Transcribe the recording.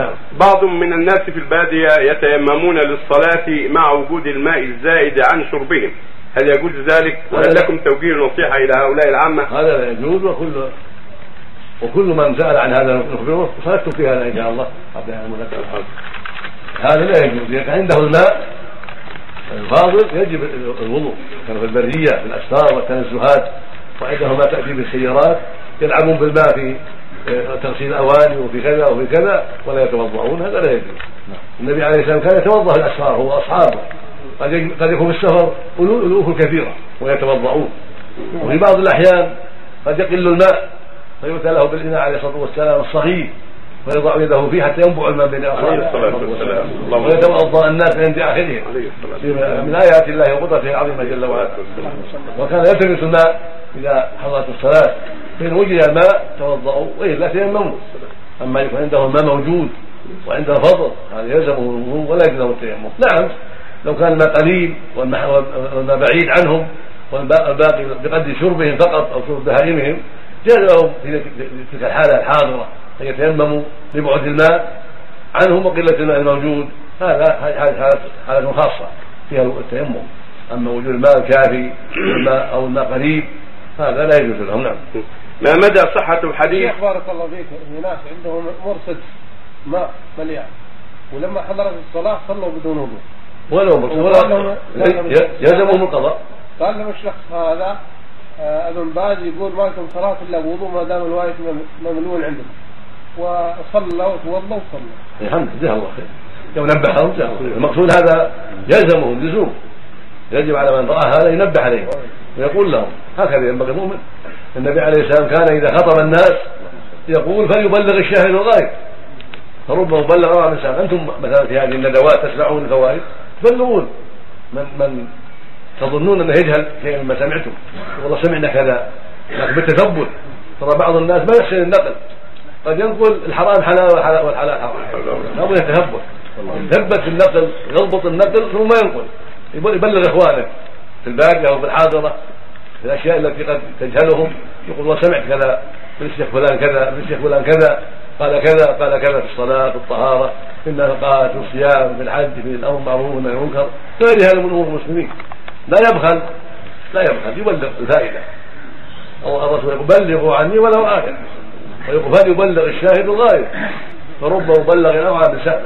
نعم. بعض من الناس في البادية يتيممون للصلاة مع وجود الماء الزائد عن شربهم. هل يجوز ذلك؟ وهل لكم توجيه نصيحة إلى هؤلاء العامة؟ هذا لا يجوز وكل وكل من سأل عن هذا نخبره وصلت في هذا إن شاء الله. أن نذكر هذا لا يجوز. إذا كان عنده الماء الفاضل يجب الوضوء. كان في البرية في الأسفار والتنزهات وعندهم ما تأتي بالسيارات يلعبون بالماء في تغسيل الأواني وفي كذا وفي كذا ولا يتوضؤون هذا لا يجوز. النبي عليه السلام كان يتوضأ في الأسفار هو وأصحابه. قد قد يكون في السفر ألوف كثيرة ويتوضؤون. وفي بعض الأحيان قد يقل الماء فيؤتى له بالإناء عليه الصلاة والسلام الصغير ويضع يده فيه حتى ينبع الماء بين عليه الصلاة أصابعه والسلام. ويتوضأ الناس عند عليه في- من آيات الله وقدرته العظيمة جل وعلا. وكان يلتمس الماء إذا حضرت الصلاة فإن وجد الماء توضأوا وإلا تيمموا أما يكون عنده الماء موجود وعنده فضل هذا يلزمه الوضوء ولا يلزمه التيمم. نعم لو كان الماء قليل والماء بعيد عنهم والباقي بقدر شربهم فقط أو شرب بهائمهم جاز لهم في تلك الحالة الحاضرة أن يتيمموا لبعد الماء عنهم وقلة الماء الموجود. هذا حالة حالة خاصة فيها التيمم. أما وجود الماء الكافي أو الماء قريب هذا لا يجوز لهم نعم. ما مدى صحة الحديث؟ شيخ بارك الله فيك في ناس عندهم مرصص ماء مليان ولما حضرت الصلاة صلوا بدون وضوء. ولو ولا يلزمهم القضاء. قال لهم الشخص هذا آه، ابن باز يقول ما لكم صلاة إلا بوضوء ما دام الوايت مملوء عندكم. وصلوا وتوضوا وصلوا الحمد جزاه الله خير. لو نبههم المقصود هذا يلزمهم لزوم. يجب على من رأى هذا ينبه عليه ويقول لهم هكذا ينبغي المؤمن. النبي عليه السلام كان إذا خطب الناس يقول فليبلغ الشاهد الغائب فربما بلغ بعض الإنسان أنتم مثلا في هذه الندوات تسمعون الفوائد؟ تبلغون من من تظنون أنه يجهل شيئا مما سمعتم؟ والله سمعنا كذا لكن بالتثبت. ترى بعض الناس ما يحسن النقل. قد ينقل الحرام حلال والحلال والحلال حرام. لابد يتثبت يثبت في النقل يضبط النقل ثم ينقل. يبلغ إخوانه. في الباديه أو في الحاضرة في الأشياء التي قد تجهلهم يقول والله سمعت كذا من الشيخ فلان كذا من الشيخ فلان كذا قال كذا قال كذا في الصلاة في الطهارة في النفقات في الصيام في الحج في الأمر بالمعروف والنهي عن المنكر غير هذا من أمور المسلمين. لا يبخل لا يبخل يبلغ الفائدة. أو الرسول يقول بلغوا عني ولو إيه ويقول فليبلغ الشاهد الغائب فرب مبلغ اوعى بسهلة.